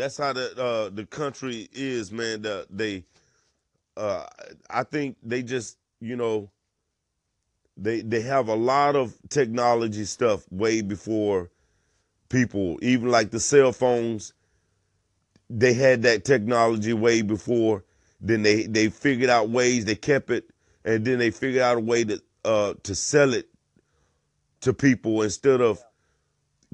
That's how the uh, the country is, man. The, they, uh, I think they just, you know, they they have a lot of technology stuff way before people, even like the cell phones. They had that technology way before. Then they they figured out ways. They kept it, and then they figured out a way to uh, to sell it to people instead of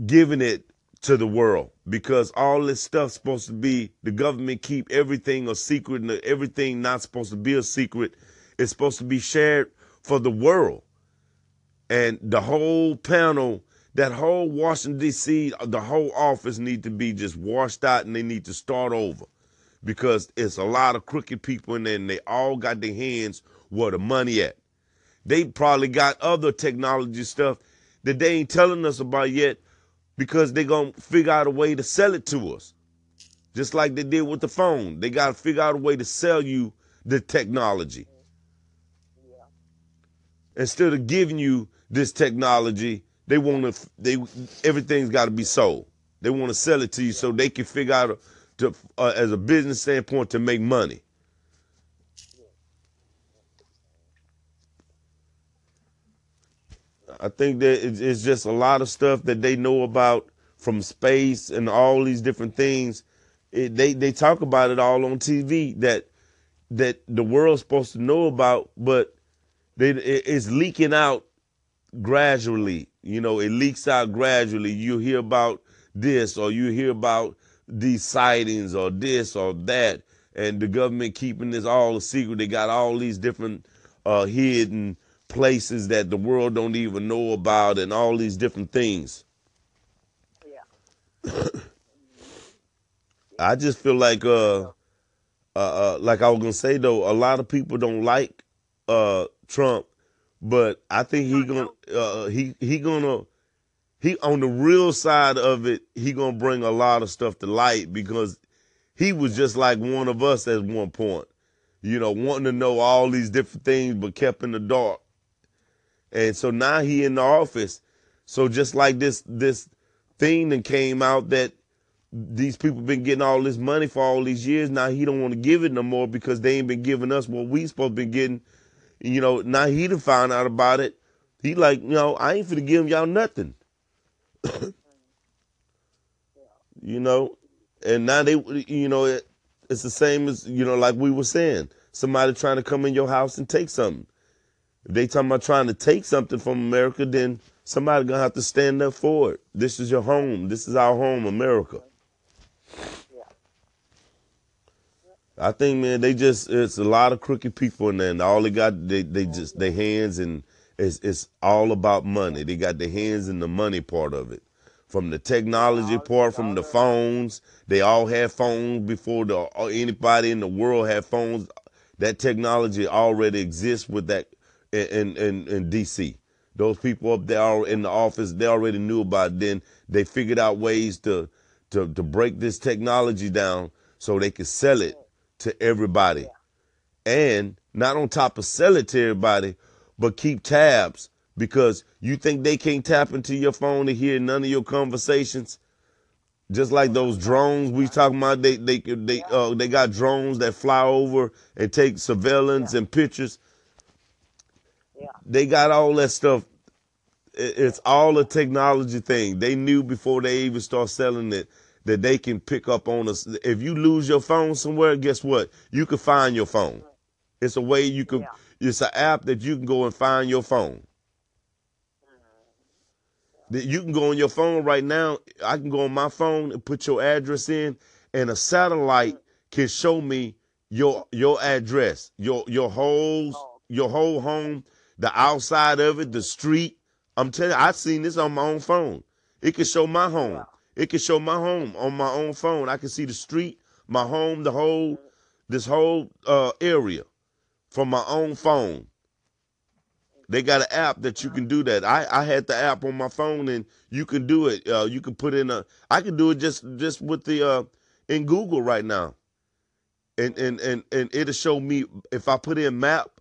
giving it to the world because all this stuff's supposed to be the government keep everything a secret and everything not supposed to be a secret. It's supposed to be shared for the world. And the whole panel that whole washington d.c the whole office need to be just washed out and they need to start over. Because it's a lot of crooked people in there and they all got their hands where the money at. They probably got other technology stuff that they ain't telling us about yet because they're going to figure out a way to sell it to us. Just like they did with the phone. They got to figure out a way to sell you the technology. Yeah. Instead of giving you this technology, they want to they everything's got to be sold. They want to sell it to you so they can figure out to uh, as a business standpoint to make money. I think that it's just a lot of stuff that they know about from space and all these different things. It, they they talk about it all on TV that that the world's supposed to know about, but they, it's leaking out gradually. You know, it leaks out gradually. You hear about this, or you hear about these sightings, or this, or that, and the government keeping this all a secret. They got all these different uh, hidden places that the world don't even know about and all these different things. Yeah. I just feel like uh, uh, uh like I was gonna say though, a lot of people don't like uh Trump, but I think he gonna uh he he gonna he on the real side of it, he gonna bring a lot of stuff to light because he was just like one of us at one point. You know, wanting to know all these different things but kept in the dark. And so now he in the office. So just like this this thing that came out that these people been getting all this money for all these years. Now he don't want to give it no more because they ain't been giving us what we supposed to be getting. You know, now he done found out about it. He like, you know, I ain't finna give y'all nothing. you know, and now they, you know, it, it's the same as you know, like we were saying, somebody trying to come in your house and take something. If they talking about trying to take something from America, then somebody gonna have to stand up for it. This is your home. This is our home, America. I think, man, they just it's a lot of crooked people in there, and all they got they they just their hands and it's it's all about money. They got their hands in the money part of it. From the technology part, from the phones, they all had phones before the anybody in the world had phones. That technology already exists with that in in, in DC. Those people up there in the office, they already knew about it. Then they figured out ways to to to break this technology down so they could sell it to everybody. And not on top of sell it to everybody, but keep tabs because you think they can't tap into your phone to hear none of your conversations. Just like those drones we talking about, they they they uh, they got drones that fly over and take surveillance and pictures. They got all that stuff. It's all a technology thing. They knew before they even start selling it that they can pick up on us. If you lose your phone somewhere, guess what? You can find your phone. It's a way you can. Yeah. It's an app that you can go and find your phone. Mm-hmm. That you can go on your phone right now. I can go on my phone and put your address in, and a satellite mm-hmm. can show me your your address, your your whole oh. your whole home the outside of it, the street. I'm telling you, I've seen this on my own phone. It can show my home. It can show my home on my own phone. I can see the street, my home, the whole, this whole uh, area from my own phone. They got an app that you can do that. I, I had the app on my phone and you can do it. Uh, you can put in a. I can do it just just with the uh, in Google right now, and and and and it'll show me if I put in map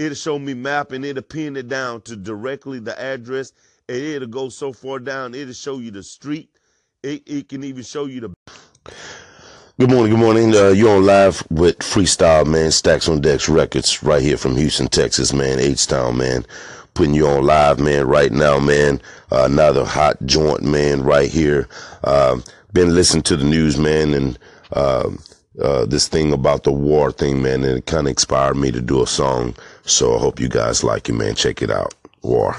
it'll show me map and it'll pin it down to directly the address and it'll go so far down it'll show you the street it, it can even show you the Good morning, good morning. Uh, you're on live with Freestyle, man. Stacks on Decks Records, right here from Houston, Texas, man. H-Town, man. Putting you on live, man, right now, man. Uh, another hot joint, man, right here. Uh, been listening to the news, man, and uh, uh, this thing about the war thing, man, and it kind of inspired me to do a song. So I hope you guys like it, man. Check it out. War.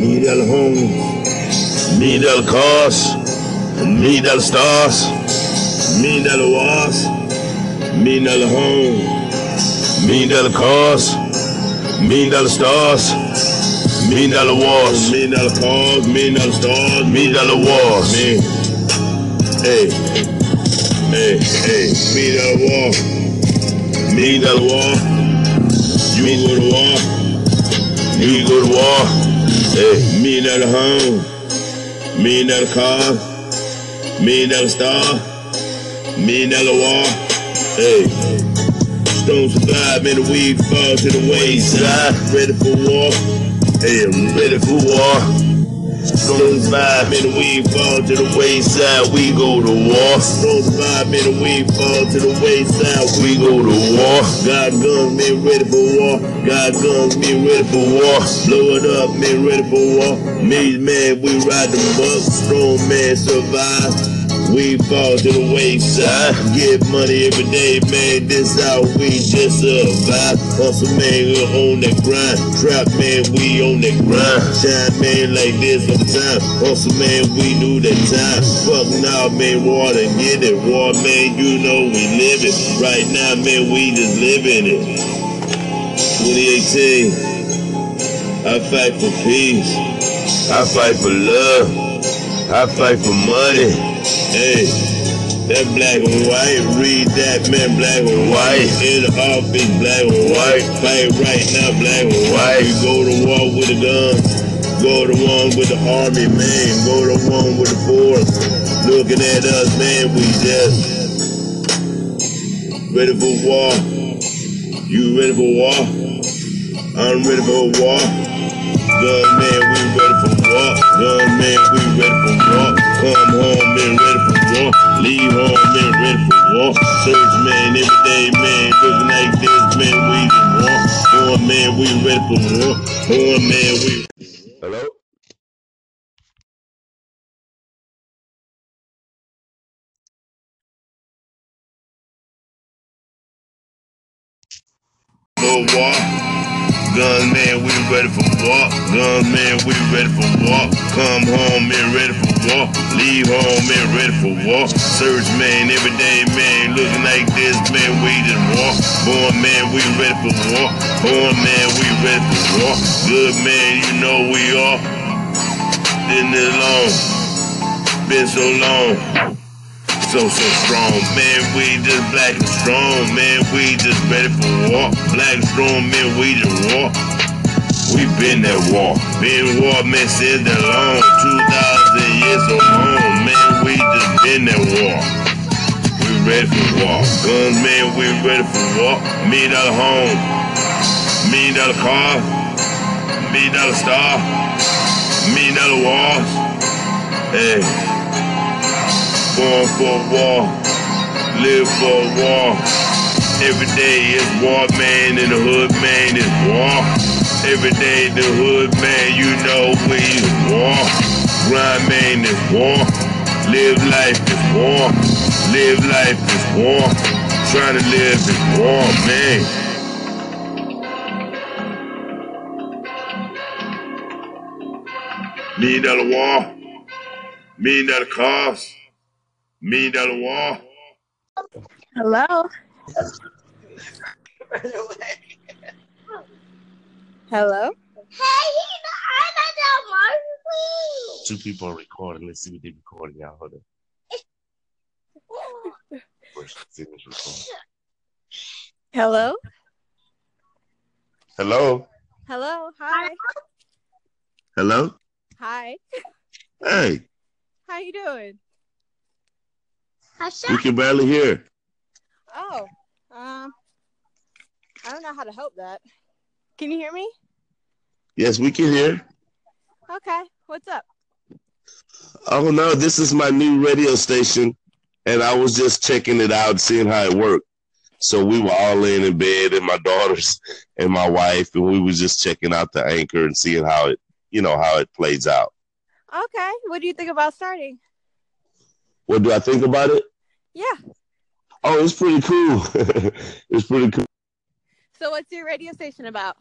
Mira el home, mira el cars, el stars, el wars, el home, el cars, el stars, mira el wars, mira el cars, mira el stars, mira el wars. Hey, hey, hey, mira el war, mira el war, you. Go to war, you go to war. Hey, me not home, me not car, me not star, me a wall. Hey, don't survive and the weed fall to the wayside. Ready for war. Hey, I'm ready for war. Don't survive and weed fall to the wayside. We go to war. Don't survive and weed fall to the wayside. We go to war. God guns, men ready for war. God guns, men ready for war. Blow it up, men ready for war. Me, man, we ride the bus. Strong man survive. We fall to the wayside. Get money every day, man. This how we just survive. Hustle, man, we on that grind. Trap, man, we on that grind. Shine, man, like this all the time. Hustle, man, we do that time. Fuck now, man, water, get it. War, man, you know we live it. Right now, man, we just living it. 2018, I fight for peace. I fight for love. I fight for money. Hey, that black and white, read that man, black and white. In the office, black and white. Fight right now, black and white. Go to war with the guns. Go to one with the army, man. Go to one with the force. Looking at us, man, we just ready for war. You ready for war? I'm ready for war. Gun man, we ready for war. Gun man, we ready for war. Come home, man, ready for war. Leave home, man, ready for war. Search, man, every day, man, looking like this, man, we just war. War, man, we ready for war. War, man, we. Hello? For war. Gun man, we ready for war. Gun man, we ready for war. Come home, man, ready for war. Leave home, man, ready for war. Search, man, every day, man, looking like this, man, we just war. Born, man, we ready for war. Born, man, we ready for war. Good, man, you know we are. Been this long, been so long so, so strong. Man, we just black and strong. Man, we just ready for war. Black and strong, man, we just war. We been that war. Been war, man, since that long. 2,000 years so long. Man, we just been that war. We ready for war. Guns, man, we ready for war. Million dollar home. Million dollar car. Million dollar star. Million dollar walls. Hey born for war, live for war. Every day is war, man, and the hood, man, is war. Every day the hood, man, you know we is war. Grind, man, is war. Live life is war. Live life is war. Trying to live is war, man. Million dollar war, million dollar cars. Me dollar wall. Hello. Hello. Hey, Two people are recording. Let's see what they're recording, y'all. Hold on. Hello. Hello. Hello. Hi. Hello. Hi. Hey. How you doing? We can barely hear. Oh, um, I don't know how to help that. Can you hear me? Yes, we can hear. Okay. What's up? Oh no, this is my new radio station, and I was just checking it out, seeing how it worked. So we were all laying in bed, and my daughters and my wife, and we was just checking out the anchor and seeing how it, you know, how it plays out. Okay. What do you think about starting? What do I think about it? Yeah. Oh, it's pretty cool. it's pretty cool. So, what's your radio station about?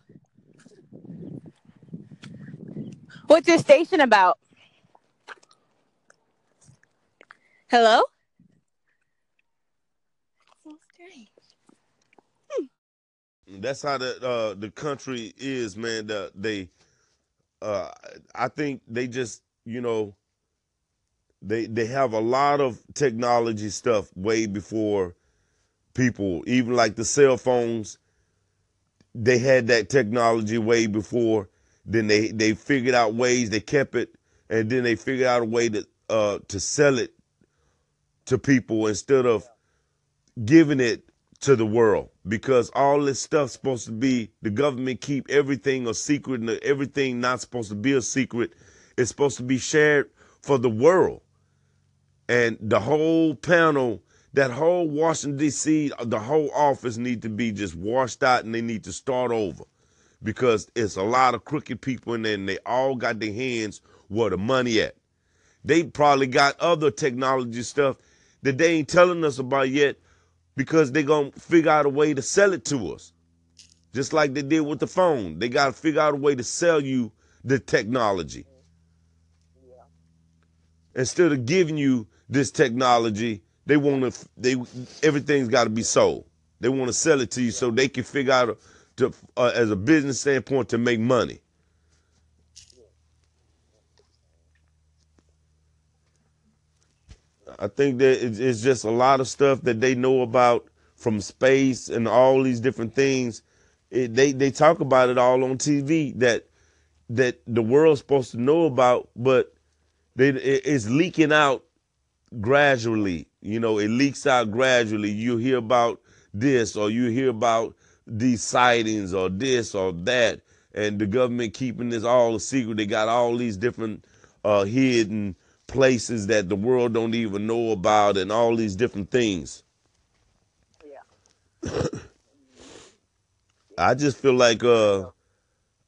What's your station about? Hello? So strange. That's how the uh, the country is, man. The, they, uh, I think they just, you know, they they have a lot of technology stuff way before people. Even like the cell phones, they had that technology way before. Then they they figured out ways. They kept it, and then they figured out a way to uh, to sell it to people instead of giving it to the world because all this stuff's supposed to be the government keep everything a secret and everything not supposed to be a secret it's supposed to be shared for the world and the whole panel that whole washington d.c the whole office need to be just washed out and they need to start over because it's a lot of crooked people in there and they all got their hands where the money at they probably got other technology stuff that they ain't telling us about yet because they gonna figure out a way to sell it to us. Just like they did with the phone. They gotta figure out a way to sell you the technology. Instead of giving you this technology, they want to they everything's got to be sold. They want to sell it to you so they can figure out to uh, as a business standpoint to make money. I think that it's just a lot of stuff that they know about from space and all these different things. It, they they talk about it all on TV that that the world's supposed to know about, but they, it, it's leaking out gradually. You know, it leaks out gradually. You hear about this, or you hear about these sightings, or this or that, and the government keeping this all a secret. They got all these different uh, hidden places that the world don't even know about and all these different things. Yeah. I just feel like uh, uh,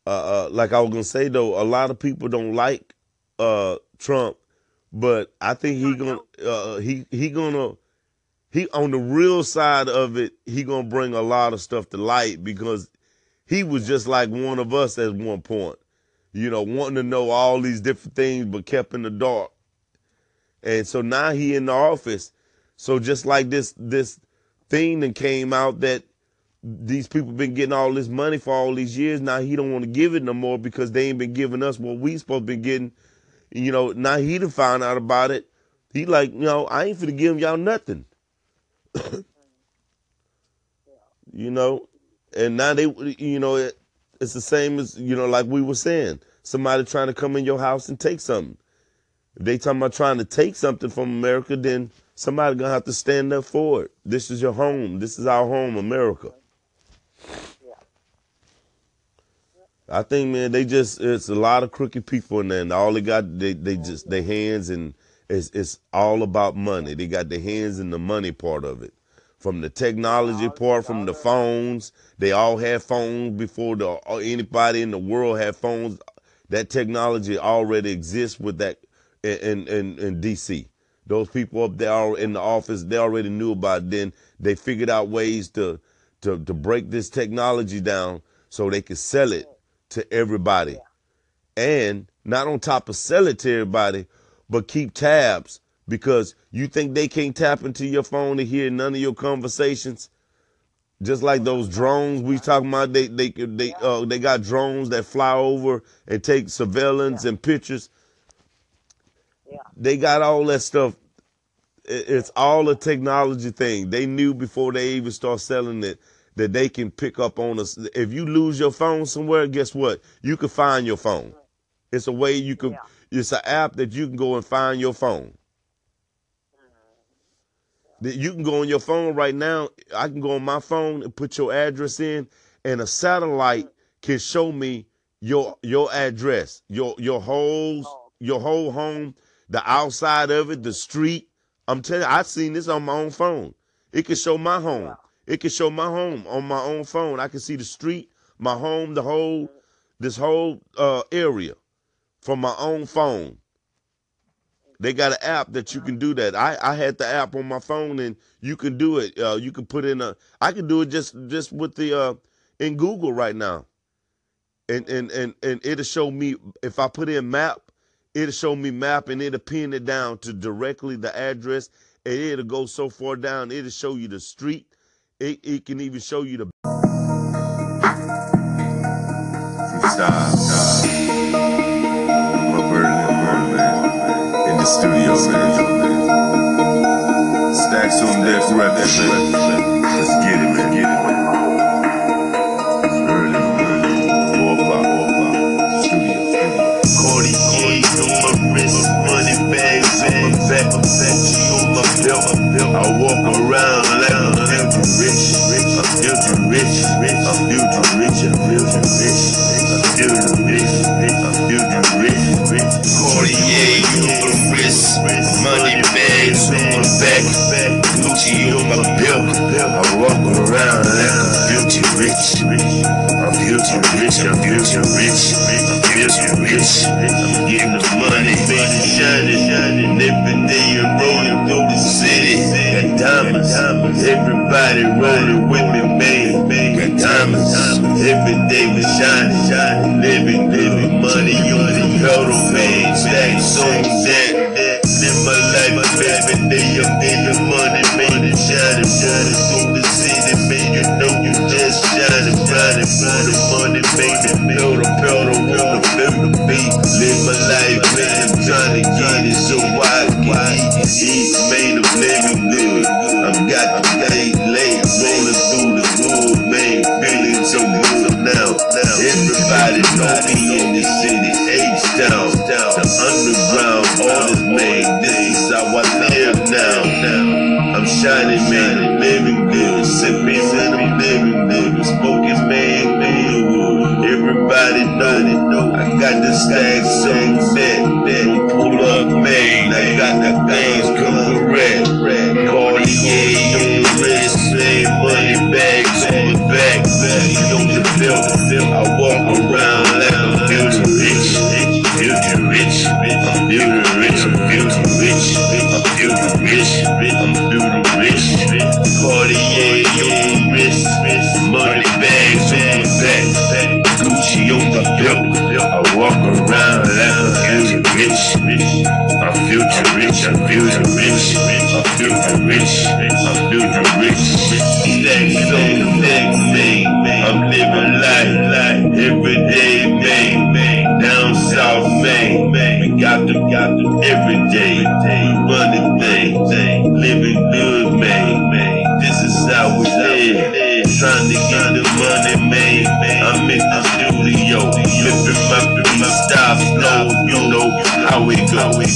uh like I was gonna say though, a lot of people don't like uh Trump, but I think he gonna uh he he gonna he on the real side of it, he gonna bring a lot of stuff to light because he was just like one of us at one point. You know, wanting to know all these different things but kept in the dark. And so now he in the office. So just like this this thing that came out that these people been getting all this money for all these years. Now he don't want to give it no more because they ain't been giving us what we supposed to be getting. You know, now he done found out about it. He like, you know, I ain't finna give y'all nothing. you know, and now they, you know, it, it's the same as you know, like we were saying, somebody trying to come in your house and take something. If they talking about trying to take something from America, then somebody gonna have to stand up for it. This is your home. This is our home, America. I think, man, they just it's a lot of crooked people in there, and all they got they they just their hands and it's it's all about money. They got their hands in the money part of it. From the technology part, from the phones, they all had phones before the uh, anybody in the world had phones. That technology already exists with that in in in DC. Those people up there in the office, they already knew about it. Then they figured out ways to to to break this technology down so they could sell it to everybody. And not on top of sell it to everybody, but keep tabs because you think they can't tap into your phone to hear none of your conversations. Just like those drones we talking about, they they they uh, they got drones that fly over and take surveillance and pictures. They got all that stuff. It's all a technology thing. They knew before they even start selling it that they can pick up on us. If you lose your phone somewhere, guess what? You can find your phone. It's a way you can. Yeah. It's an app that you can go and find your phone. Mm-hmm. You can go on your phone right now. I can go on my phone and put your address in, and a satellite can show me your your address, your your whole your whole home, the outside of it, the street. I'm telling you, I've seen this on my own phone. It can show my home. It can show my home on my own phone. I can see the street, my home, the whole this whole uh, area from my own phone. They got an app that you can do that. I, I had the app on my phone and you can do it. Uh, you can put in a I can do it just just with the uh in Google right now. And and and and it'll show me if I put in map, it'll show me map and it'll pin it down to directly the address and it'll go so far down, it'll show you the street. It it can even show you the Stop, stop. I'm up early, man. In the studio, man. Stacks on deck, rep that shit. Let's get it, man. Get it, man. Early, early. Four o'clock, four o'clock. Studio, studio. Cartier on my wrist, money bags on my back, Gucci on my belt. I walk around filthy rich, I'm filthy rich, I'm filthy rich, I'm filthy rich, I'm filthy rich. Cartier on my wrist, money bags on my back, Gucci on my belt. I walk around like I'm filthy rich, I'm filthy rich, I'm filthy rich, I'm filthy rich. I'm getting the it.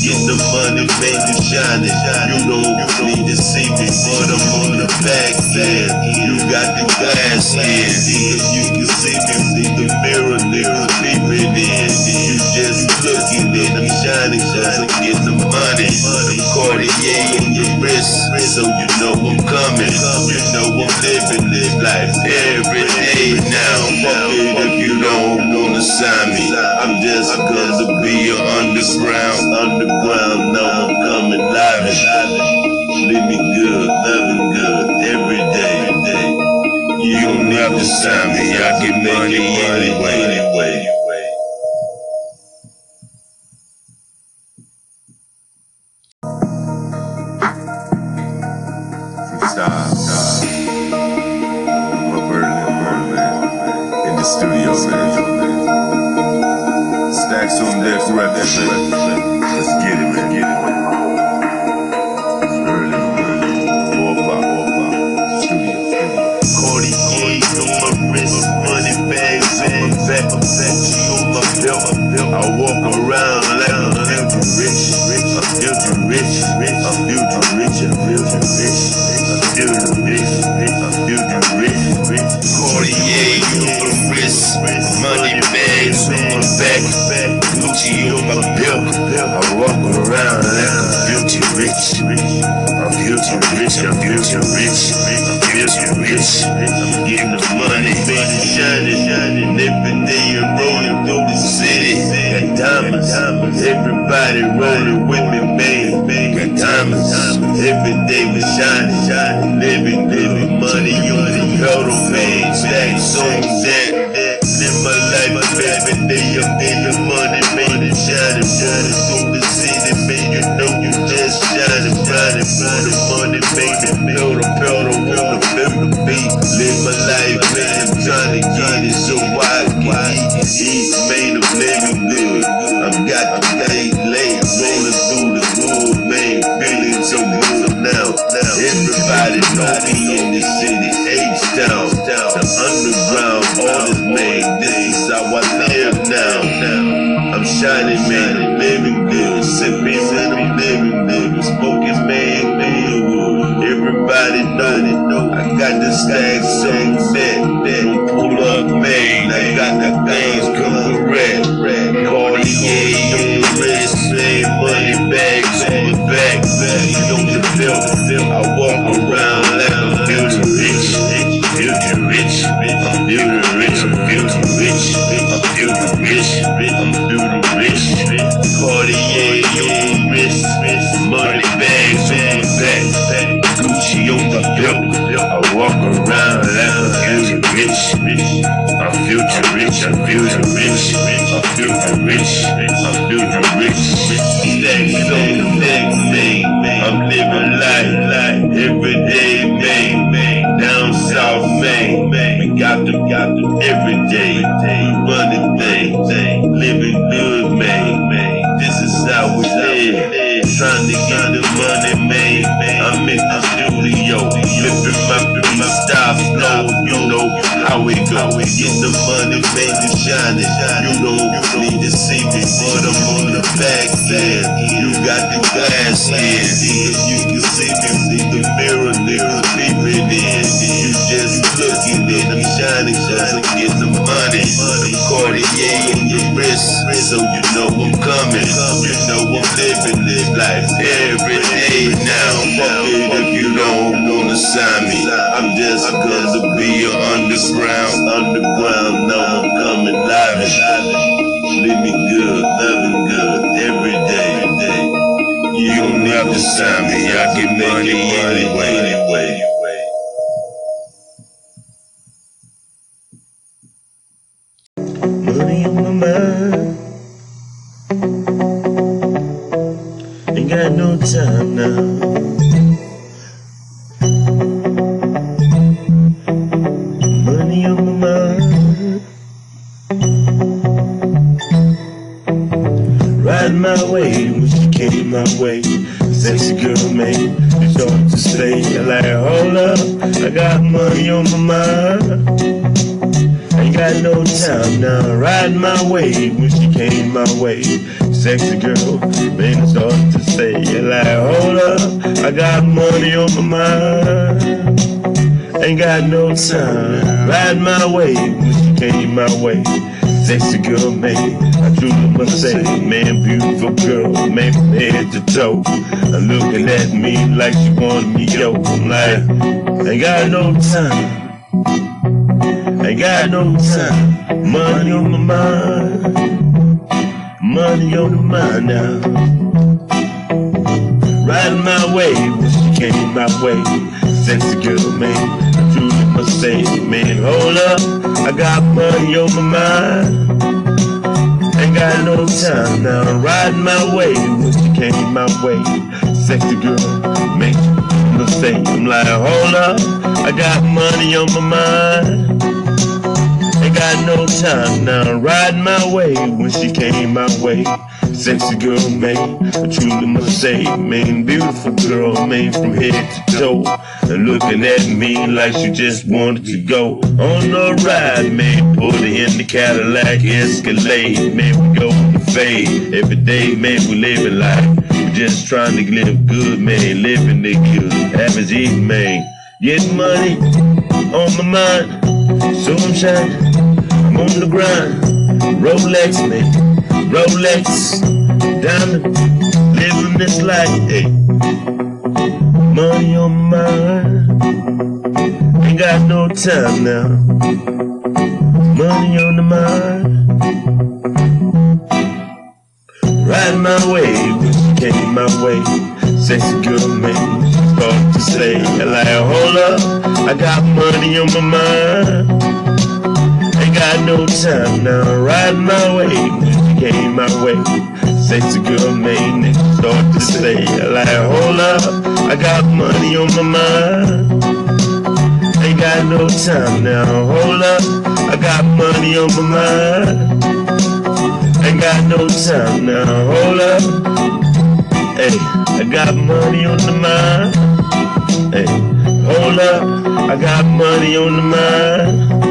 Get the money, you shining. You don't need to see me, but I'm on the back end. You got the glass in. You can see me through the mirror, nigga, peeping in. You just looking and I'm shining, I'm getting the money. Cartier on the wrist, so you know I'm coming. You know I'm living this life every day now. Fuck it if you don't wanna sign me. I'm just gonna be an underground, underground. Now I'm coming live. Living good, loving good every day. You don't have to sign me. I get money anyway. Me, but on the back. You got the glass in. You can see me through the mirror, nigga, peeping in. You just looking at I'm shining, trying to get the money. Cartier on your wrist, so you know I'm coming. You know I'm living this life every day now. Fuck it if you don't wanna sign me. I'm just gonna be your underground, underground. Now I'm coming live. Good, living good every day. You don't have to sign me. I get money anyway. anyway. Came way. Sexy girl, you thought to stay. Like, hold up, I got money on my mind. Ain't got no time now, riding my way when she came my way. Sexy girl, man, it's hard to say. Like, hold up, I got money on my mind. Ain't got no time, riding my way when she came my way. Sexy girl, man, I truly must say, man, beautiful girl, man, from head to toe. Looking at me like she wanted me, yo. I'm like, ain't got no time. Ain't got no time. Money on my mind. Money on my mind now. Riding my way when she came my way. Sexy girl, man. Truly must say, man, hold up. I got money on my mind. Ain't got no time now. Riding my way when she came my way. Sexy girl, man. Must say, I'm like, hold up. I got money on my mind. Ain't got no time now, riding my way when she came my way. Sexy girl, man, I truly must say, man, beautiful girl, man, from head to toe. And looking at me like she just wanted to go on a ride, man. Put her in the Cadillac Escalade, man, we go to fade. Every day, man, we living life. We just trying to live good, man, living it good. Average eating, man. Getting money on my mind, so I'm. I'm on the grind. Rolex, man. Rolex. Diamond. Living this life, hey. Money on my mind. Ain't got no time now. Money on the mind. Riding my wave, when she came my way. Sexy girl me start to say, like, hold up, I got money on my mind. Ain't got no time now, riding my wave, came my way. Sexy girl made me start to say, like, hold up, I got money on my mind. Ain't got no time now, hold up, I got money on my mind. Ain't got no time now, hold up. Hey, I got money on the mind. Hey, hold up, I got money on the mind.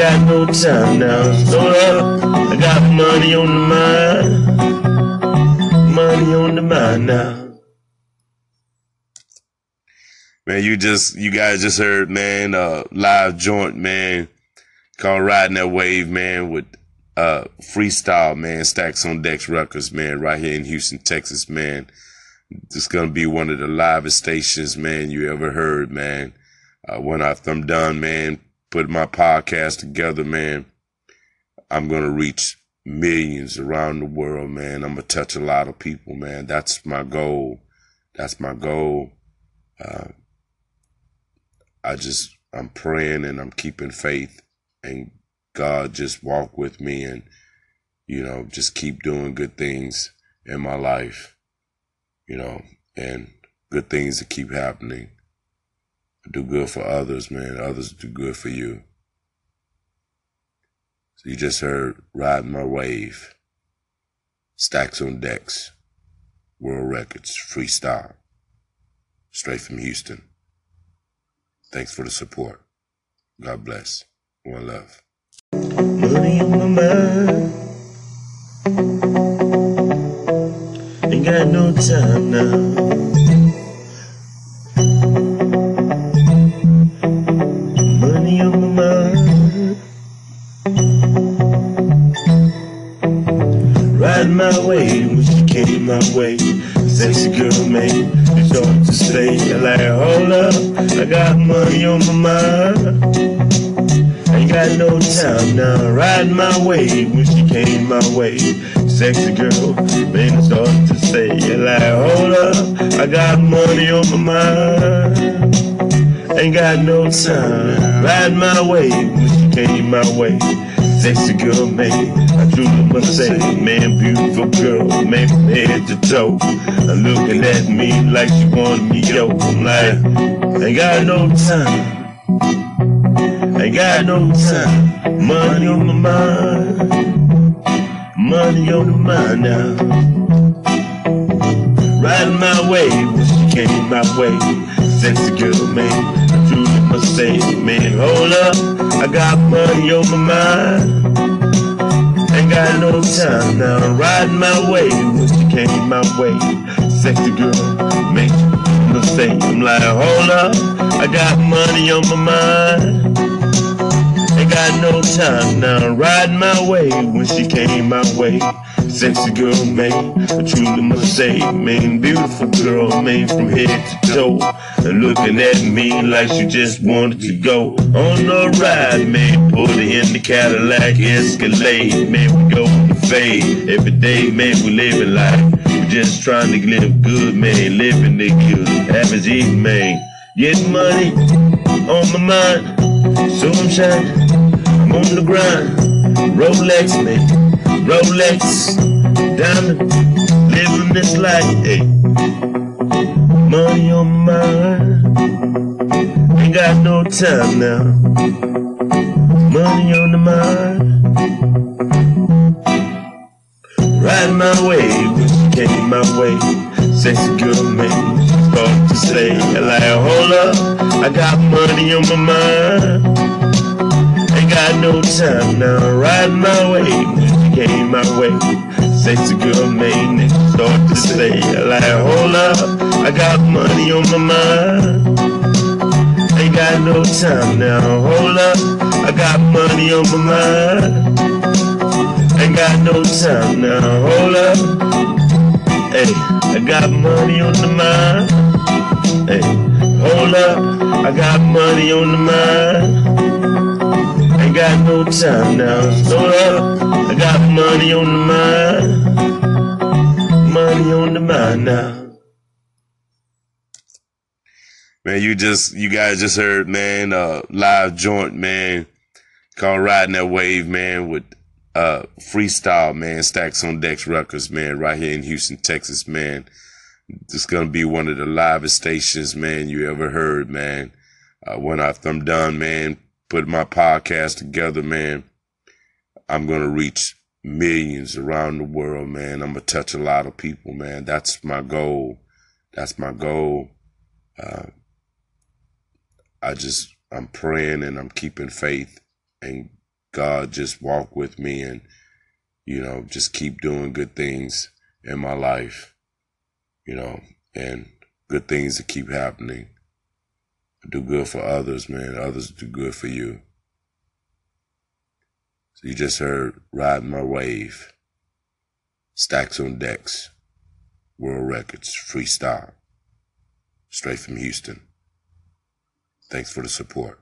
Got no time now, hold up, I got money on the mind. Money on the mind now. Man, you just you guys just heard, man, uh live joint, man, called Riding That Wave, man, with uh freestyle, man, Stacks on Decks Records, man, right here in Houston, Texas, man. It's gonna be one of the livest stations, man, you ever heard, man. Uh, when I'm done, man, putting my podcast together, man, I'm gonna reach millions around the world, man. I'm gonna touch a lot of people, man. That's my goal. That's my goal. Uh, I just I'm praying and I'm keeping faith and God just walk with me and you know just keep doing good things in my life you know and good things to keep happening do good for others man others do good for you so you just heard riding my wave stacks on decks world records freestyle straight from Houston Thanks for the support. God bless. One love. Money on my mind. Ain't got no time now. Riding my way when she came my way. Sexy girl made me start to say, You like, hold up, I got money on my mind. Ain't got no time now, riding my way when she came my way. Sexy girl, made me start to say, you like, hold up, I got money on my mind. Ain't got no time, riding my way when she came my way. Sexy girl, I truly must say, man, beautiful girl, man, from head to toe. Looking at me like she wanted me, yo. I'm like, ain't got no time. Ain't got no time. Money on my mind. Money on the mind now. Riding my way when she came my way. Sexy girl, man. Say, man, hold up. I got money on my mind. Ain't got no time now. Riding my way when she came my way. Sexy girl, make no say. I'm like, hold up. I got money on my mind. Ain't got no time now. Riding my way when she came my way. Sexy girl, man, I truly must say, man, beautiful girl, man, from head to toe. And looking at me like she just wanted to go on a ride, man. Put her in the Cadillac Escalade, man. We go the fade every day, man. We living life. We just trying to live good, man. Living the good, average eating, man. Getting money on my mind, so I'm. I'm on the grind. Rolex, man. Rolex. Diamond. Living this life, hey. Money on my mind. Ain't got no time now. Money on the mind. Riding my she came my way. Sexy girl me start to say, like, hold up, I got money on my mind. Ain't got no time now, riding my she came my way. Sexy girl made me start to say, like, hold up, I got money on my mind. Ain't got no time now, hold up, I got money on my mind. Ain't got no time now. Hold up. Hey, I got money on the mind. Hey, hold up. I got money on the mind. Got no time now. Hold up. I got money on the mind. Money on the mind now. Man, you just you guys just heard, man, uh live joint, man, called Riding That Wave, man, with uh freestyle, man, Stacks on Decks Records, man, right here in Houston, Texas, man. It's gonna be one of the livest stations, man, you ever heard, man. Uh, when I'm done, man, put my podcast together, man, I'm gonna reach millions around the world, man. I'm gonna touch a lot of people, man. That's my goal. That's my goal. Uh, I just I'm praying and I'm keeping faith and God just walk with me and you know just keep doing good things in my life you know and good things to keep happening do good for others man others do good for you so you just heard riding my wave stacks on decks world records freestyle straight from Houston Thanks for the support.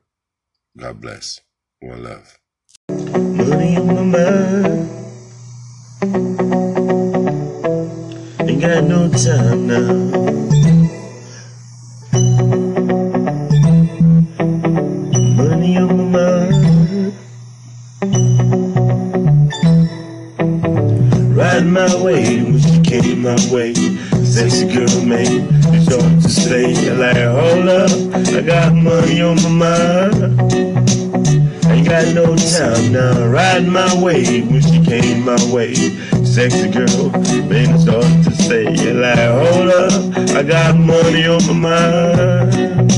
God bless. One love. Money on my mind. Ain't got no time now. Riding my way when she came my way. Sexy girl, man, you start to stay. Like, hold up, I got money on my mind. Ain't got no time now, riding my way when she came my way. Sexy girl, man, I start to say, like, hold up, I got money on my mind.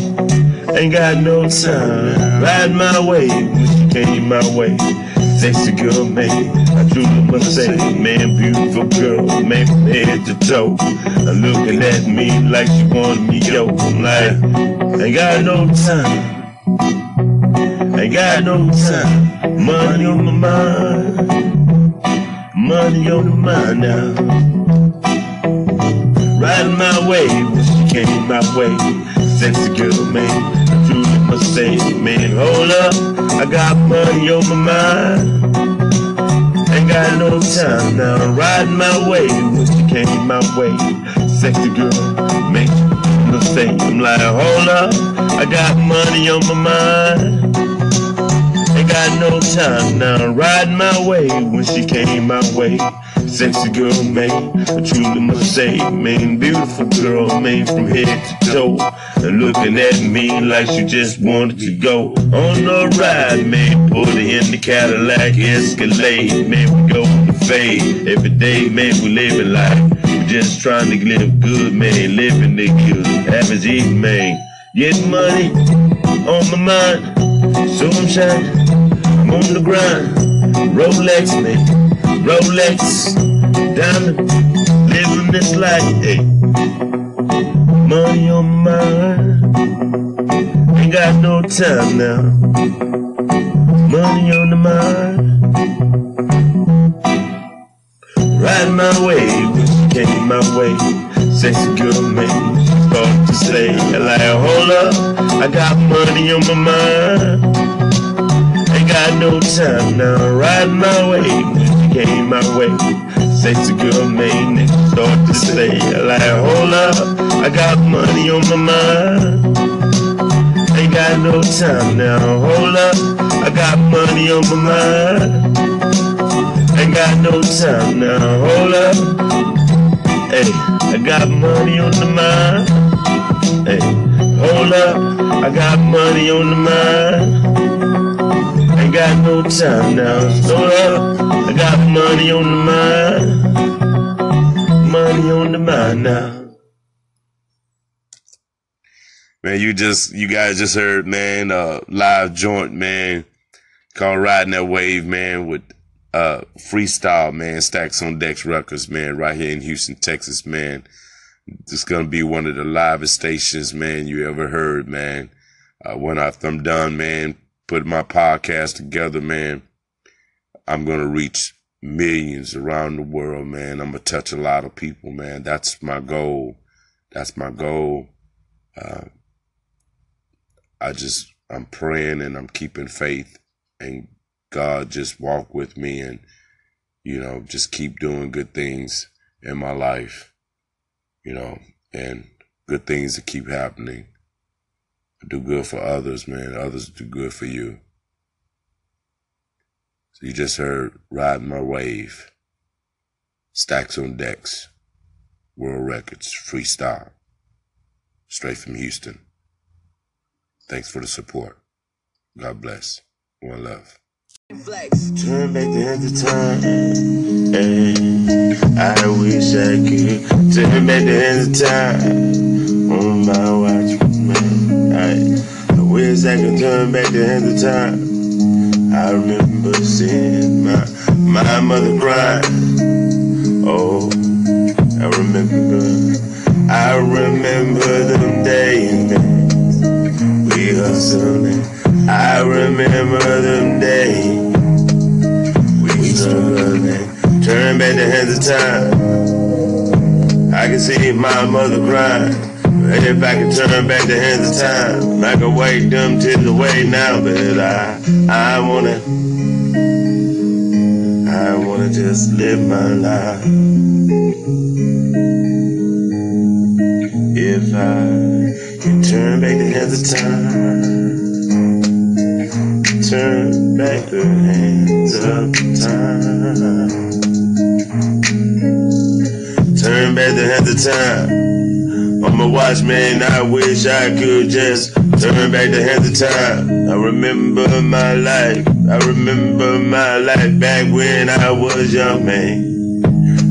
Ain't got no time, riding my way when she came my way. Sexy girl, man, I truly must say, man, beautiful girl, man, from head to toe. Looking at me like she wanted me, yo. I'm like, ain't got no time. Ain't got no time. Money on my mind. Money on my mind now. Riding my way when she came my way. Sexy girl, man. I truly must say, man, hold up. I got money on my mind. Ain't got no time now. Riding my way when she came my way. Sexy girl, make mistake. I'm like, hold up. I got money on my mind. Ain't got no time now, riding my way when she came my way. Sexy girl, man, I truly must say, man, beautiful girl, man, from head to toe. And looking at me like she just wanted to go on a ride, man. Put her in the Cadillac Escalade, man, we go to fade. Every day, man, we living life. We just trying to live good, man, living the good. Average eating, man. Get money on my mind. Shining, I'm on the grind. Rolex, man, Rolex, diamond, living this life, hey. Money on my mind, ain't got no time now. Money on the mind, riding my she came my way. Sexy girl, man, start to say, like, hold up, I got money on my mind. Ain't got no time now, riding my she came my way. Sexy girl, man, start to say, like, hold up, I got money on my mind. Ain't got no time now, hold up, I got money on my mind. Ain't got no time now, hold up. Hey, I got money on the mind. Hey, hold up, I got money on the mind. Got no time now, hold up, I got money on the mind. Money on the mind now. Man, you just you guys just heard, man, uh live joint, man, called Riding That Wave, man, with uh freestyle, man, Stacks on Decks Records, man, right here in Houston, Texas, man. It's gonna be one of the livest stations, man, you ever heard, man. Uh when I'm done, man, put my podcast together, man, I'm gonna reach millions around the world, man. I'm gonna touch a lot of people, man. That's my goal. That's my goal. Uh, I just I'm praying and I'm keeping faith, and God just walk with me and you know just keep doing good things in my life, you know, and good things to keep happening. Do good for others, man. Others do good for you. So you just heard Ride My Wave, Stacks on Decks, World Records, Freestyle, straight from Houston. Thanks for the support. God bless. One love. Turn back the hands of time. Hey, I wish I could turn back the hands of time on my watch, man. I, I I could turn back the hands of time. I remember seeing my my mother cry. Oh, I remember, I remember them days, man. We hustling. I remember them days. We struggling. Turn back the hands of time. I can see my mother crying. If I could turn back the hands of time, I could wake them tears away now. But I, I wanna, I wanna just live my life. If I can turn back the hands of time, turn back the hands of time, turn back the hands of time. A watchman, I wish I could just turn back the hands of time. I remember my life, I remember my life back when I was young, man.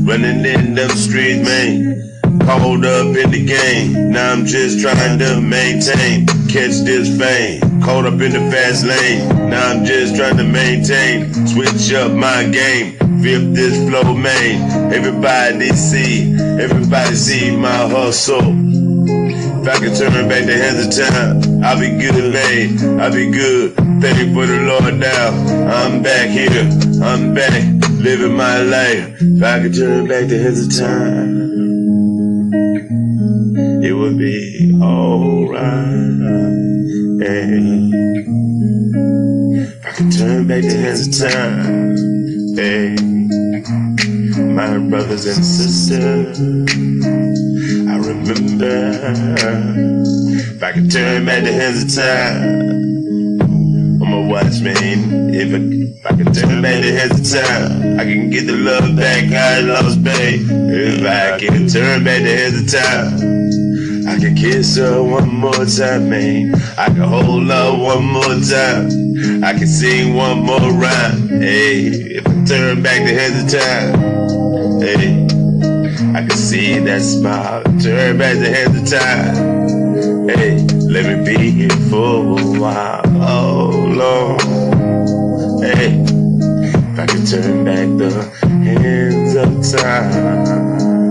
Running in them streets, man. Caught up in the game, now I'm just trying to maintain, catch this fame. Caught up in the fast lane, now I'm just trying to maintain, switch up my game. Fifth this flow, man. Everybody see, everybody see my hustle. I can turn back the hands of time, I'll be good, man. I'll be good. Thank you for the Lord now. I'm back here. I'm back living my life. If I could turn back the hands of time, it would be alright. Hey. If I could turn back the hands of time, hey. My brothers and sisters. Remember if I could turn back the hands of time. I'm a watchman. If I, if I could turn back the hands of time, I can get the love back I lost, babe. If I can turn back the hands of time, I can kiss her one more time, man. I can hold her one more time. I can sing one more rhyme. Hey, if I turn back the hands of time, hey. I can see that smile. Turn back the hands of time. Hey, let me be here for a while. Oh, Lord. Hey, if I could turn back the hands of time.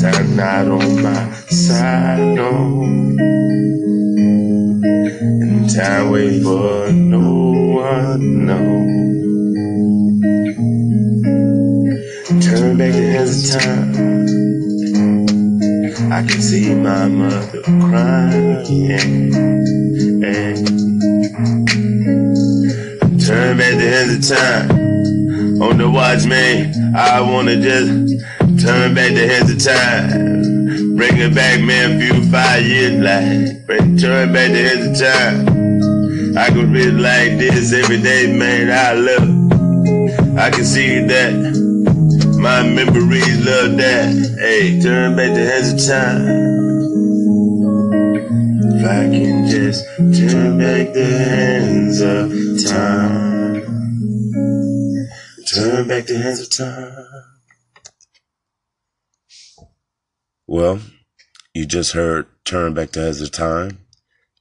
Time not on my side, no. And time wait for no one, no. Hands of time. I can see my mother crying. And Turn back the hands of time. On the watch, man. I wanna just turn back the hands of time. Bring it back, man, few five years like. Bring, turn back the hands of time. I could read like this every day, man. I look. I can see that. My memories love that. Hey, turn back the hands of time. If I can just turn back the hands of time. Turn back the hands of time. Well, you just heard Turn Back the Hands of Time.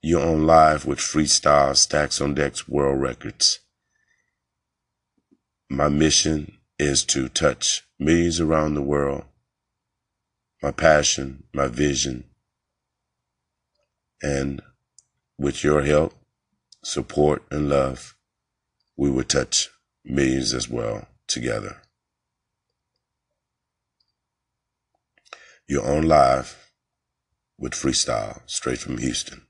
You're on live with Freestyle Stacks on Decks World Records. My mission is to touch millions around the world. My passion, my vision, and with your help, support, and love, we would touch millions as well together. You're on live with Freestyle straight from Houston.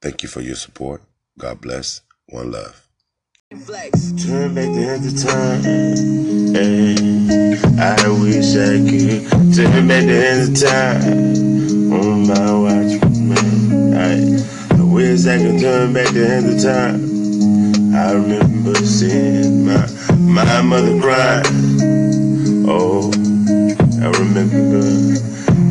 Thank you for your support. God bless. One love. Turn back the hands of time. Hey, I wish I could turn back the hands of time on my watch, man. I, I wish I could turn back the hands of time. I remember seeing my my mother cry. Oh, I remember,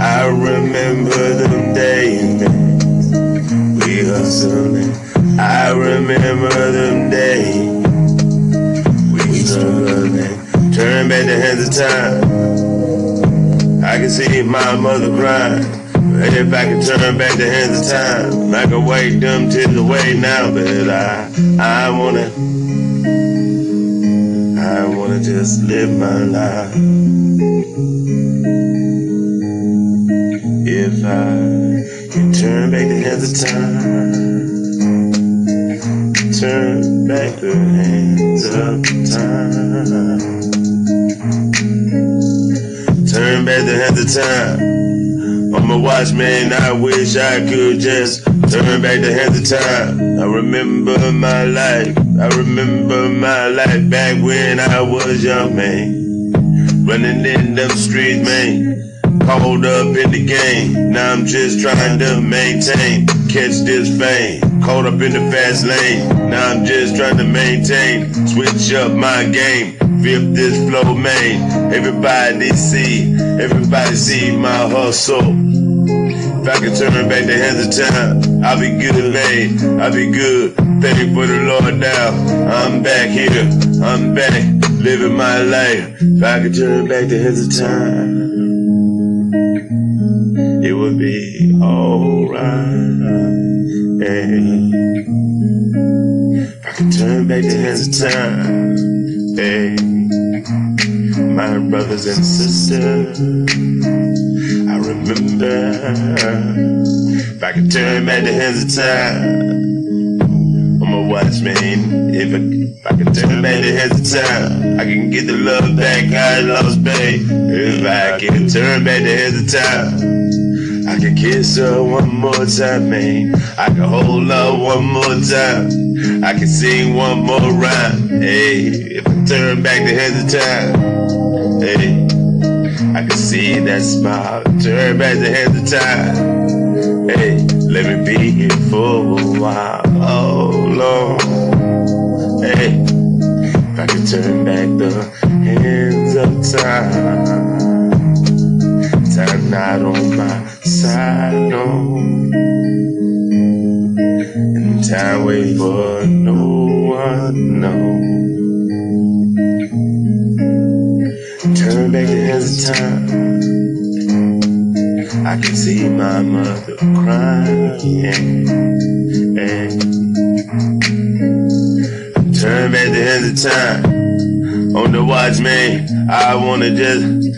I remember them days, man. We hustling. I remember them days. We struggling. Turn back the hands of time. I can see my mother crying. But if I could turn back the hands of time, I could wake them tears away now. But I, I wanna, I wanna just live my life. If I can turn back the hands of time turn back the hands of time. Turn back the hands of time. I'm a watchman, I wish I could just turn back the hands of time. I remember my life, I remember my life back when I was young, man. Running in them streets, man. Caught up in the game, now I'm just trying to maintain, catch this fame. Caught up in the fast lane, now I'm just trying to maintain, switch up my game. Flip this flow main, everybody see, everybody see my hustle. If I could turn back the hands of time, I'll be good, man. I'll be good. Thank for the Lord now. I'm back here. I'm back living my life. If I could turn back the hands of time, be alright. Hey. I could turn back the hands of time, hey. My brothers and sisters. I remember if I could turn back the hands of time. I'm a watchman. If I, if I could turn back the hands of time, I can get the love back I lost, babe. If I can turn back the hands of time, I can kiss her one more time, man. I can hold her one more time. I can sing one more rhyme. Hey, if I turn back the hands of time, hey. I can see that smile. Turn back the hands of time. Hey, let me be here for a while. Oh, Lord. Hey, if I could turn back the hands of time. Not on my side, no. And time wait for no one, no. Turn back the hands of time. I can see my mother crying. Hey. Turn back the of time. On the watch, man. I wanna just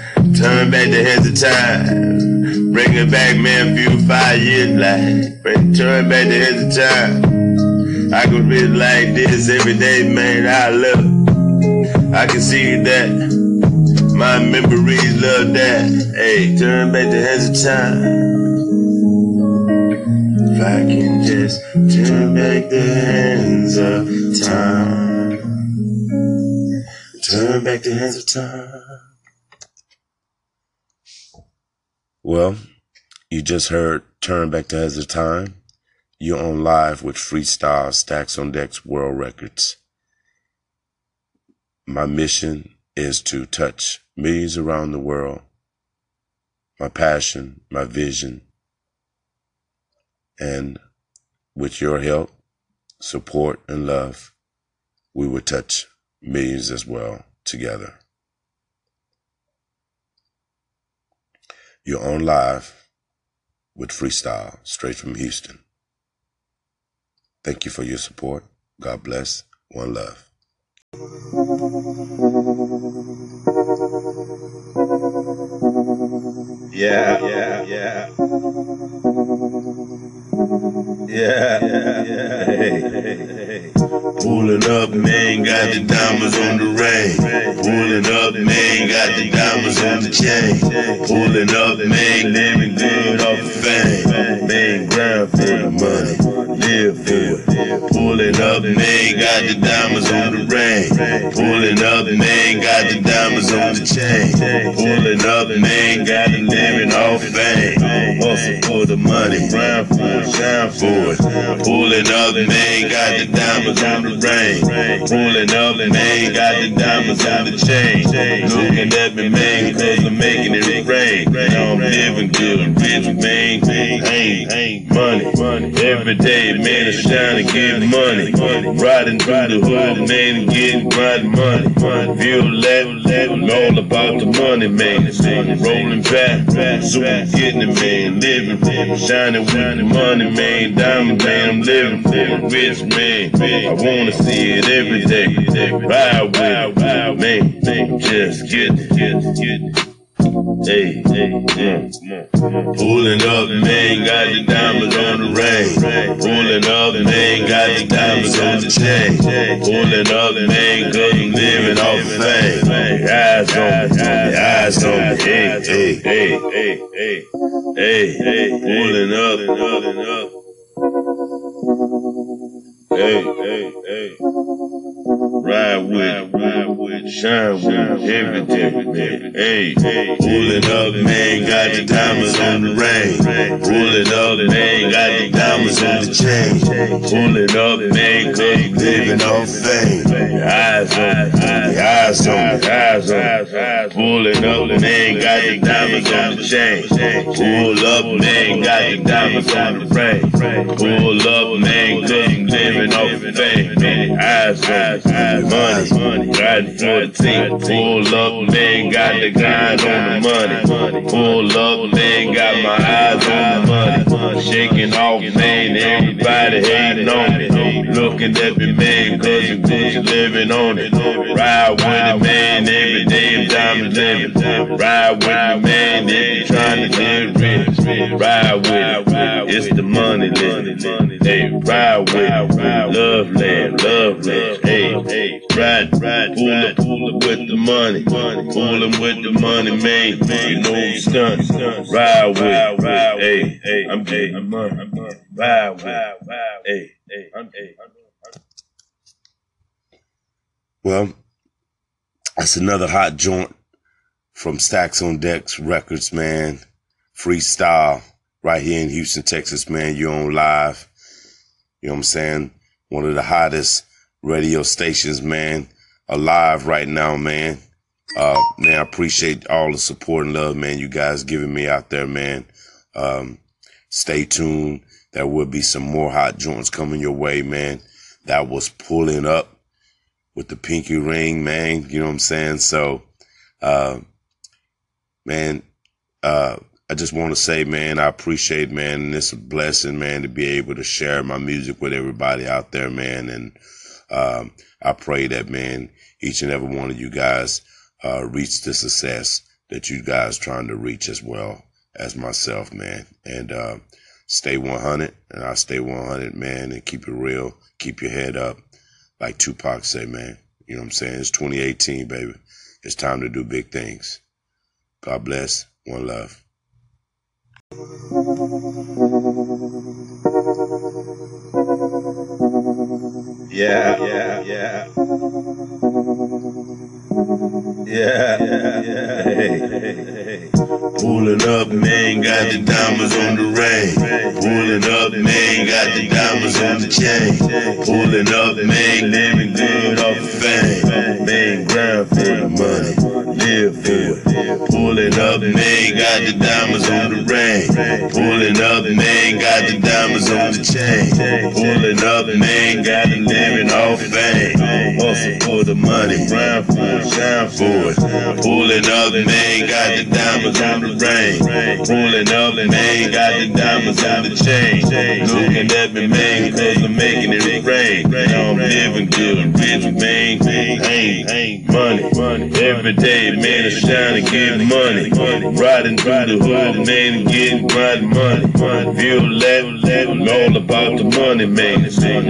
turn back the hands of time. Bring it back, man, few five years like. Bring, turn back the hands of time. I could read like this every day, man. I love. I can see that. My memories love that. Hey, turn back the hands of time. If I can just turn back the hands of time. Turn back the hands of time. Well, you just heard Turn Back the Hands of Time. You're on live with Freestyle Stacks on Decks World Records. My mission is to touch millions around the world. My passion, my vision, and with your help, support, and love, we will touch millions as well together. You're on live with Freestyle straight from Houston. Thank you for your support. God bless. One love. Yeah, yeah, yeah. Yeah, yeah, hey. Pulling up, man, got the diamonds on the ring. Pulling up, man, got the diamonds on the chain. Pulling up, man, living good off the fame. Man, grind for the money, live for it. Pulling up, man, got the diamonds on the ring. Pulling up, man, got the diamonds on the chain. Pulling up, man, got the living off fame. Hustle for the money, grind for it, shine for it. Pulling up, man, got the diamonds on the ring. Pulling up, man, got the diamonds on the chain. Looking at me, man, cause I'm making it rain. Now I'm living good, I'm rich, man. Ain't, money. Every day, man, it's shining, getting money. Riding through the hood, man, getting grinding money. Feel that, I'm all about the money, man. Rolling back, super getting it, man. Living, shining with the money, man. Diamond, man, I'm living for a rich man. I wanna see it every day. Ride with it, man. Just get it. Hey, hey, hey. Pulling up, man, got the diamonds on the ring. Pulling up, man, got the diamonds on the chain. Pulling up, man, I'm living off the fame. Eyes on me, eyes on me. Hey, hey, hey, hey, hey, hey, hey. Pulling up, pulling up. Hey, hey, hey. Ride with, ride with, shine with, everything, man. Hey, hey, pulling up, man, got the diamonds on the ring. Pulling up, man, got the diamonds on the chain. Pulling up, man, cause living off fame. Eyes on eyes on eyes on me. Pulling up, man, got the diamonds on the chain. Pull up, man, got the diamonds on the ring. Pull up, man, cause living off fame. Eyes on me, money, riding for the team. Pull up, man, got the grind on the money. Pull up, man, got my eyes on the money. Shaking off, man, everybody hating on me. Looking at me, man, cause I'm good living on it. Ride with it, man, every day I'm diamond living. Ride with me, man, if you trying to get rich. Ride with it, it's the money living. Hey, ride with it, love land, love land. Hey, hey, ride, ride, pull up, pull up with the money. Pull 'em with the money, man. You know who's stunt. Ride with it, hey, hey, I'm getting money. Ride with it, hey, hey, I'm, hey. Well, that's another hot joint from Stacks on Decks Records, man. Freestyle right here in Houston, Texas, man. You're on live. You know what I'm saying? One of the hottest radio stations, man, alive right now, man. Uh, man, I appreciate all the support and love, man, you guys giving me out there, man. Um, stay tuned. There will be some more hot joints coming your way, man. That was pulling up with the pinky ring, man. You know what I'm saying? So, uh, man, uh, I just want to say, man, I appreciate, man, and it's a blessing, man, to be able to share my music with everybody out there, man. And, um, I pray that, man, each and every one of you guys, uh, reach the success that you guys trying to reach as well as myself, man. And, uh, stay 100 and I stay 100, man, and keep it real. Keep your head up. Like Tupac say, man. You know what I'm saying? It's 2018, baby. It's time to do big things. God bless. One love. Yeah, yeah, yeah. Yeah, yeah, yeah. Pulling up, man, got the diamonds on the ring. Pulling up, man, got the diamonds on the chain. Pulling up, man, living off the fame. Man, grind for the money, live for it. Pulling up, man, got the diamonds on the ring. Pulling up, man, got the diamonds on the chain. Pulling up, man, got the living off fame. Hustle for the money, grind for it, shine for it. Pulling up, man, got the diamonds on the ring. Pulling up, man, got the diamonds on the chain. Looking at me, man, cause I'm making it rain. Now I'm living good, I'm rich, man. Ain't, money. Every day, man, it's trying to get money. Riding through the hood, man, getting my money. Feel that, all about the money, man.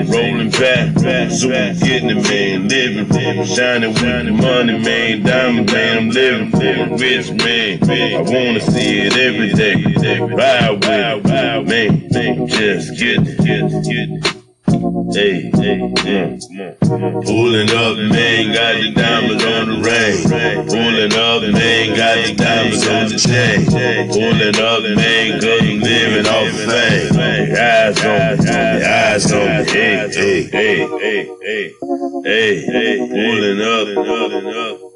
Rolling back, super getting it, man. Living, shining with the money, man. Diamond, man, I'm living for rich man. I wanna see it every day. Ride with it, man. Just get it, get it. Hey, hey, hey, Pulling up, man, got the diamonds on the ring. Pulling up, man, got the diamonds on the chain. Pulling up, man, cause living off the fame. Eyes on me, eyes on me. Hey, hey, hey, hey, hey, hey, hey, pulling up, pulling up.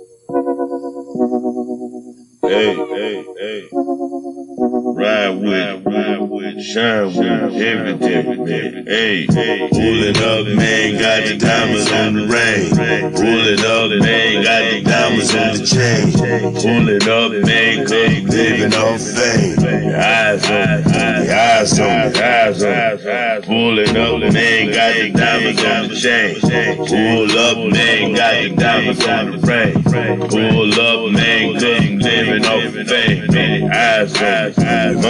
Hey, hey, hey. Ride with, ride with, shine with, everything, man. Hey, pulling up, man, got the diamonds on the ring. Pulling up, man, got the diamonds on the chain. Pulling up, man, cause I'm living off fame. Eyes on me, eyes on eyes on me. Pulling up, man, got the diamonds on the chain. Pull up, man, got the diamonds on the ring. Pull up, man, cause I'm living off fame. Eyes on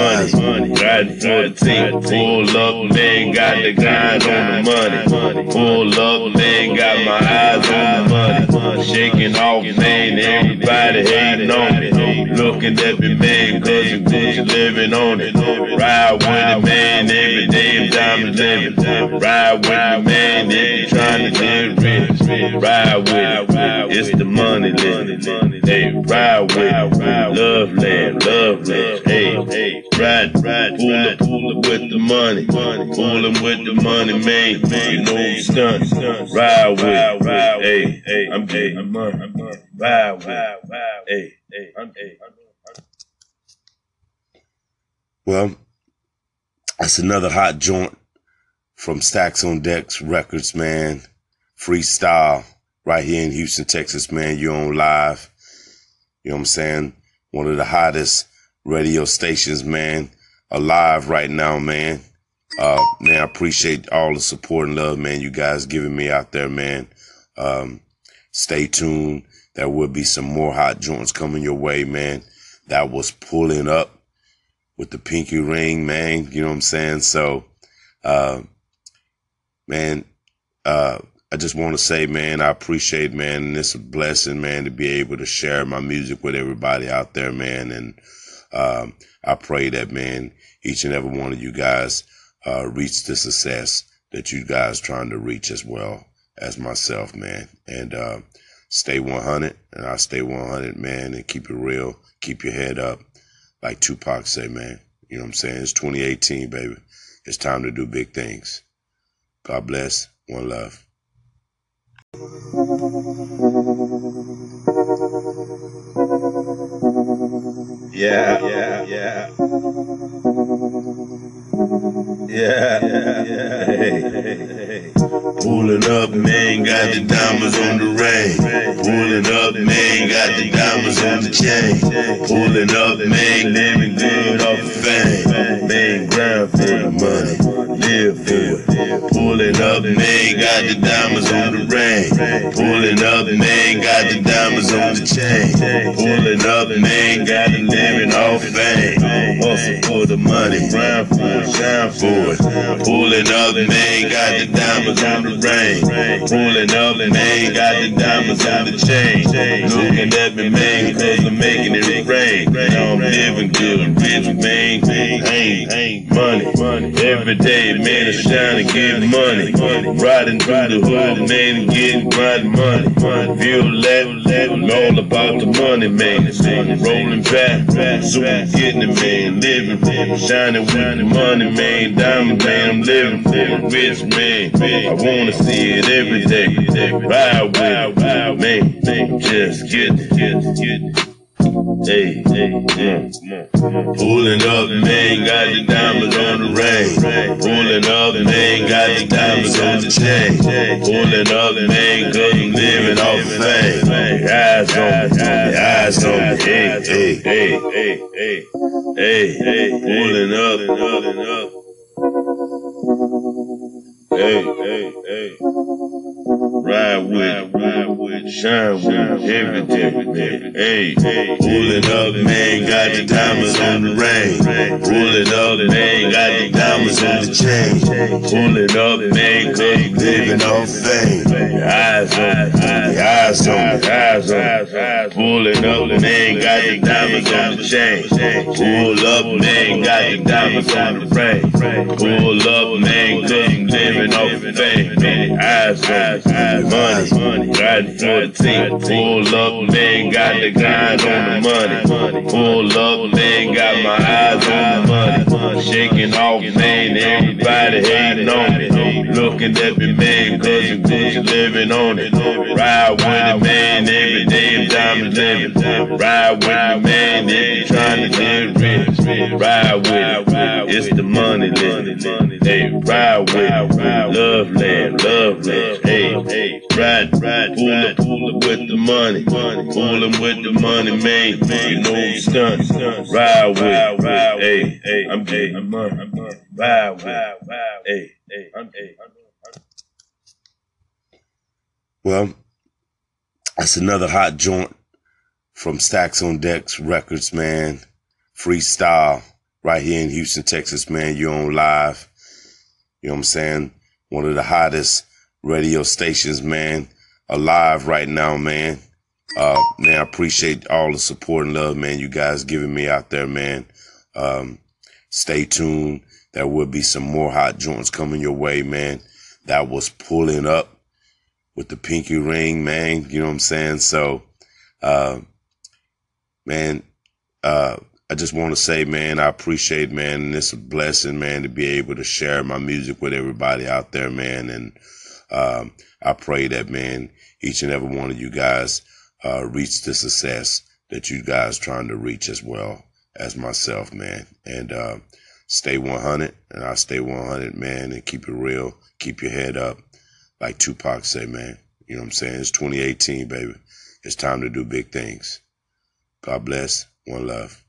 money, riding for the team. Pull up, man, got the grind on the money. Pull up, man, got my eyes on the money. Shaking off, man, everybody hating on me. Looking at me, man, cause I'm living on it. Ride with it, man, every day I'm diamond living. Ride with me, man, if you trying to get rich. Ride with it, it's the money living. Hey, ride with love land, love land. Hey, hey, ride, ride, pull up, pull up with the money. Pull 'em with the money, man. You know stunt. Ride with it, hey, hey, I'm the money. Ride with hey, hey, I'm hey. Well, that's another hot joint from Stacks on Decks Records, man. Freestyle right here in Houston, Texas, man. You're on live. You know what I'm saying? One of the hottest radio stations, man, alive right now, man. Uh, man, I appreciate all the support and love, man, you guys giving me out there, man. Um, stay tuned. There will be some more hot joints coming your way, man. That was pulling up with the pinky ring, man. You know what I'm saying? So, uh, man, uh, I just want to say, man, I appreciate, man, and it's a blessing, man, to be able to share my music with everybody out there, man. And, um, I pray that, man, each and every one of you guys, uh, reach the success that you guys trying to reach as well as myself, man. And, uh, stay 100 and I stay 100, man, and keep it real. Keep your head up. Like Tupac say, man, you know what I'm saying? It's 2018, baby. It's time to do big things. God bless. One love. Yeah, yeah, yeah. Yeah. Pulling up, man, got the diamonds on the ring. Pulling up, man, got the diamonds on the chain. Pulling up, man, living good off the fame. Man, grind for the money, live for it. Pulling up, man, got the diamonds on the ring. Pulling up, man, got the diamonds on the chain. Pulling up, man, got the living off fame. Hustle the money, grind for it, shine for it. Pulling up, man, got the diamonds on the ring. Pulling up, man, got the diamonds on the chain. Looking at me, man, cause I'm making it rain. Now I'm living good, I'm rich, man. Ain't money, every day, man, it's trying to get money. Riding through the hood, man, getting my money. Feel that, I'm all about the money, man. Rolling back, super getting it, man. Living, shining with the money, man. Diamond, man, I'm living for a rich man. I wanna see it every day. Ride with it, man. Just get it, Hey, hey, hey. Pulling up, man, got the diamonds on the ring. Pulling up, man, got the diamonds on the chain. Pulling up, man, cause I'm living off fame. Eyes on me, eyes on me. Hey, hey, hey, hey, hey, hey, hey. Pulling up, pulling up. Hey, hey, hey. Ride with, ride with, shine with, everything. Hey, hey, pull it up, man, got the diamonds on the ring. Pull it up, man, got the diamonds on the chain. Pull it up, man, cause you living off fame. Eyes on me, eyes on me, eyes on me. Pull it up, man, got the diamonds on the chain. Pull up, man, got the diamonds on the ring. Pull up, man, cause you living off fame. Eyes on money, riding for the team. Pull up, man, got the grind on the money. Pull up, man, got my eyes on the money. Shaking off, man, everybody hating on me. Looking at me, man, cause you Gucci living on it. Ride with it, man, every day I'm diamond living. Ride with me, man, if you trying to get rich. Ride with it, it's the money living. Hey, ride with it, love land, love land. Hey, ride, ride, pull up, pull up with the money. Pull up with the money, man. You know I'm stunned. Ride with it, hey, hey, I'm getting money. Ride with it, hey, hey, I'm, hey. Well, that's another hot joint from Stacks on Decks Records, man. Freestyle right here in Houston, Texas, man. You're on live. You know what I'm saying? One of the hottest radio stations, man, alive right now, man. Uh, man, I appreciate all the support and love, man, you guys giving me out there, man. Um, stay tuned. There will be some more hot joints coming your way, man. That was pulling up with the pinky ring, man. You know what I'm saying? So, uh, man, uh, I just want to say, man, I appreciate, man, a blessing, man, to be able to share my music with everybody out there, man. And, um, I pray that, man, each and every one of you guys, uh, reach the success that you guys trying to reach as well as myself, man. And, uh, stay 100 and I stay 100, man, and keep it real. Keep your head up. Like Tupac say, man, you know what I'm saying? It's 2018, baby. It's time to do big things. God bless. One love.